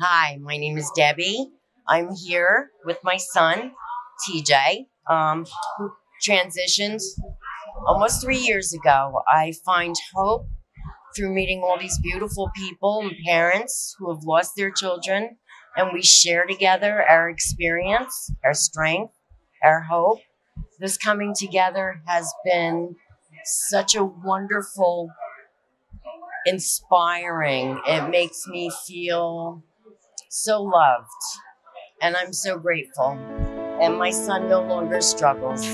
Hi, my name is Debbie. I'm here with my son, TJ, um, who transitioned almost three years ago. I find hope through meeting all these beautiful people and parents who have lost their children, and we share together our experience, our strength, our hope. This coming together has been such a wonderful, inspiring. It makes me feel so loved, and I'm so grateful. And my son no longer struggles.